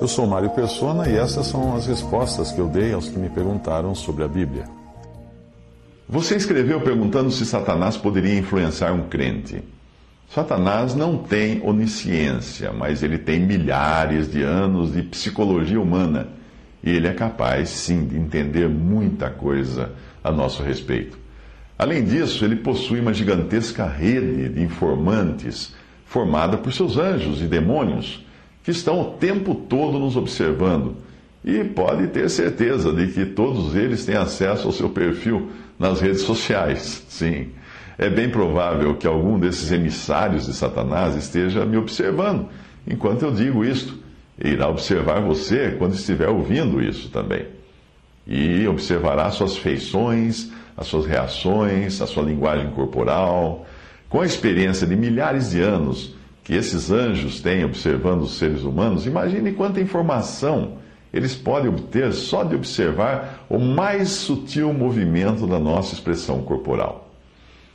Eu sou Mário Persona e essas são as respostas que eu dei aos que me perguntaram sobre a Bíblia. Você escreveu perguntando se Satanás poderia influenciar um crente. Satanás não tem onisciência, mas ele tem milhares de anos de psicologia humana e ele é capaz, sim, de entender muita coisa a nosso respeito. Além disso, ele possui uma gigantesca rede de informantes formada por seus anjos e demônios que estão o tempo todo nos observando. E pode ter certeza de que todos eles têm acesso ao seu perfil nas redes sociais. Sim, é bem provável que algum desses emissários de Satanás esteja me observando enquanto eu digo isto. E irá observar você quando estiver ouvindo isso também. E observará suas feições, as suas reações, a sua linguagem corporal. Com a experiência de milhares de anos que esses anjos têm observando os seres humanos, imagine quanta informação eles podem obter só de observar o mais sutil movimento da nossa expressão corporal.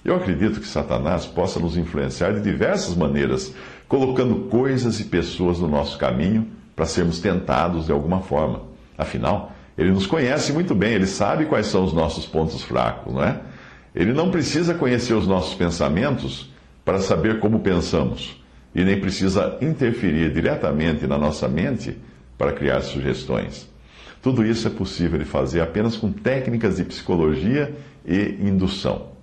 Eu acredito que Satanás possa nos influenciar de diversas maneiras, colocando coisas e pessoas no nosso caminho para sermos tentados de alguma forma. Afinal, ele nos conhece muito bem, ele sabe quais são os nossos pontos fracos, não é? Ele não precisa conhecer os nossos pensamentos para saber como pensamos e nem precisa interferir diretamente na nossa mente para criar sugestões. Tudo isso é possível de fazer apenas com técnicas de psicologia e indução.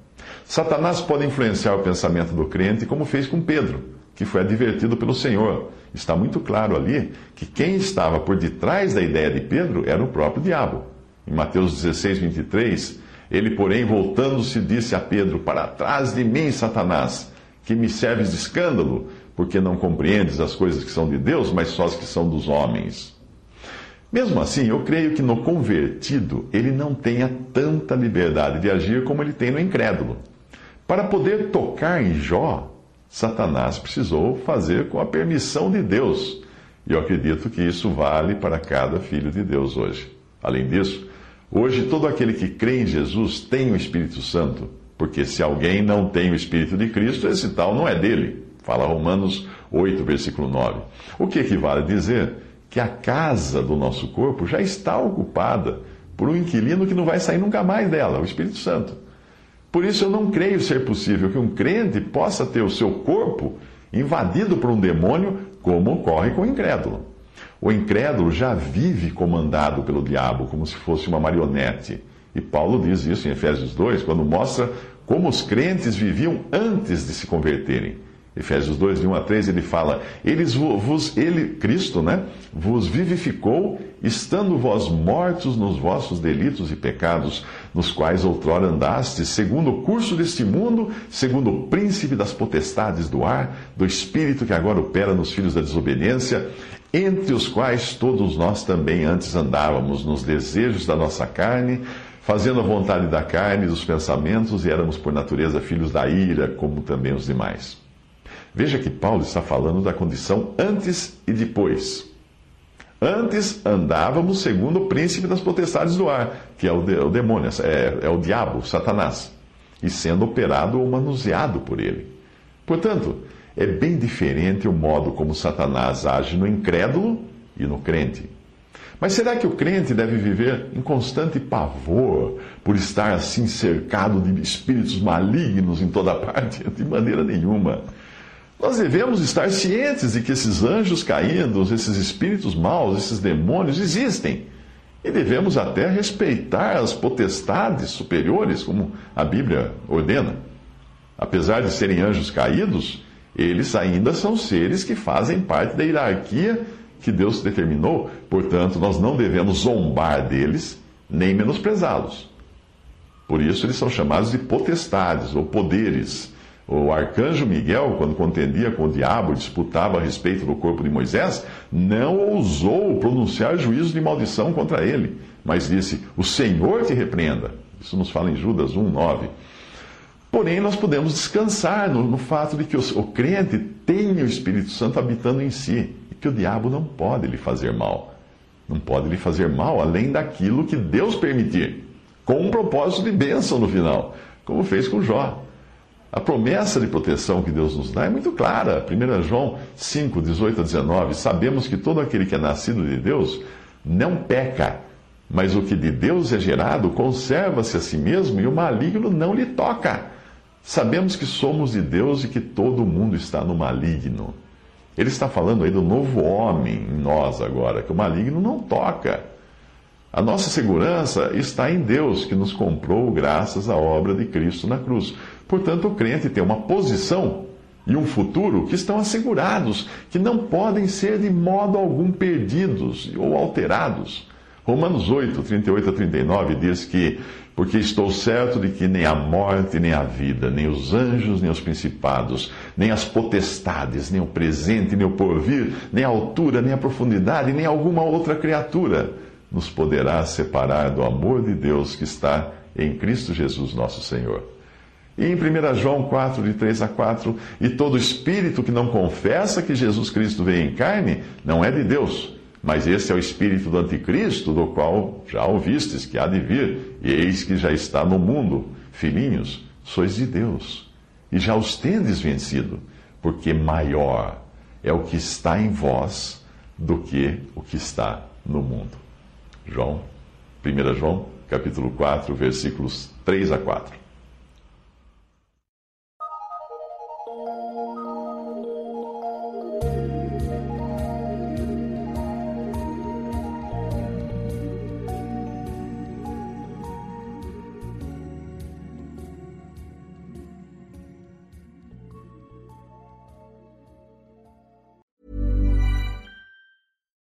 Satanás pode influenciar o pensamento do crente, como fez com Pedro, que foi advertido pelo Senhor. Está muito claro ali que quem estava por detrás da ideia de Pedro era o próprio diabo. Em Mateus 16, 23, ele, porém, voltando-se, disse a Pedro: Para trás de mim, Satanás, que me serves de escândalo, porque não compreendes as coisas que são de Deus, mas só as que são dos homens. Mesmo assim, eu creio que no convertido ele não tenha tanta liberdade de agir como ele tem no incrédulo. Para poder tocar em Jó, Satanás precisou fazer com a permissão de Deus. E eu acredito que isso vale para cada filho de Deus hoje. Além disso, hoje todo aquele que crê em Jesus tem o Espírito Santo, porque se alguém não tem o Espírito de Cristo, esse tal não é dele. Fala Romanos 8, versículo 9. O que equivale a dizer que a casa do nosso corpo já está ocupada por um inquilino que não vai sair nunca mais dela, o Espírito Santo. Por isso eu não creio ser possível que um crente possa ter o seu corpo invadido por um demônio, como ocorre com o incrédulo. O incrédulo já vive comandado pelo diabo, como se fosse uma marionete. E Paulo diz isso em Efésios 2, quando mostra como os crentes viviam antes de se converterem. Efésios 2, de 1 a 3, ele fala: Eles vos, ele, Cristo, né, vos vivificou, estando vós mortos nos vossos delitos e pecados, nos quais outrora andastes, segundo o curso deste mundo, segundo o príncipe das potestades do ar, do espírito que agora opera nos filhos da desobediência, entre os quais todos nós também antes andávamos nos desejos da nossa carne, fazendo a vontade da carne e dos pensamentos, e éramos por natureza filhos da ira, como também os demais. Veja que Paulo está falando da condição antes e depois. Antes andávamos segundo o príncipe das potestades do ar, que é o, de, o demônio, é, é o diabo, Satanás, e sendo operado ou manuseado por ele. Portanto, é bem diferente o modo como Satanás age no incrédulo e no crente. Mas será que o crente deve viver em constante pavor por estar assim cercado de espíritos malignos em toda parte? De maneira nenhuma. Nós devemos estar cientes de que esses anjos caídos, esses espíritos maus, esses demônios existem. E devemos até respeitar as potestades superiores, como a Bíblia ordena. Apesar de serem anjos caídos, eles ainda são seres que fazem parte da hierarquia que Deus determinou. Portanto, nós não devemos zombar deles, nem menosprezá-los. Por isso, eles são chamados de potestades ou poderes O arcanjo Miguel, quando contendia com o diabo e disputava a respeito do corpo de Moisés, não ousou pronunciar juízo de maldição contra ele, mas disse: O Senhor te repreenda. Isso nos fala em Judas 1, 9. Porém, nós podemos descansar no, no fato de que o, o crente tem o Espírito Santo habitando em si e que o diabo não pode lhe fazer mal. Não pode lhe fazer mal além daquilo que Deus permitir, com um propósito de bênção no final, como fez com Jó. A promessa de proteção que Deus nos dá é muito clara. 1 João 5, 18 a 19. Sabemos que todo aquele que é nascido de Deus não peca, mas o que de Deus é gerado conserva-se a si mesmo e o maligno não lhe toca. Sabemos que somos de Deus e que todo mundo está no maligno. Ele está falando aí do novo homem em nós agora, que o maligno não toca. A nossa segurança está em Deus, que nos comprou graças à obra de Cristo na cruz. Portanto, o crente tem uma posição e um futuro que estão assegurados, que não podem ser de modo algum perdidos ou alterados. Romanos 8, 38 a 39 diz que porque estou certo de que nem a morte, nem a vida, nem os anjos, nem os principados, nem as potestades, nem o presente, nem o porvir, nem a altura, nem a profundidade, nem alguma outra criatura nos poderá separar do amor de Deus que está em Cristo Jesus, nosso Senhor. E em 1 João 4, de 3 a 4, e todo espírito que não confessa que Jesus Cristo veio em carne, não é de Deus mas esse é o espírito do anticristo, do qual já ouvistes que há de vir, e eis que já está no mundo. Filhinhos, sois de Deus, e já os tendes vencido, porque maior é o que está em vós do que o que está no mundo. João, 1 João, capítulo 4, versículos 3 a 4.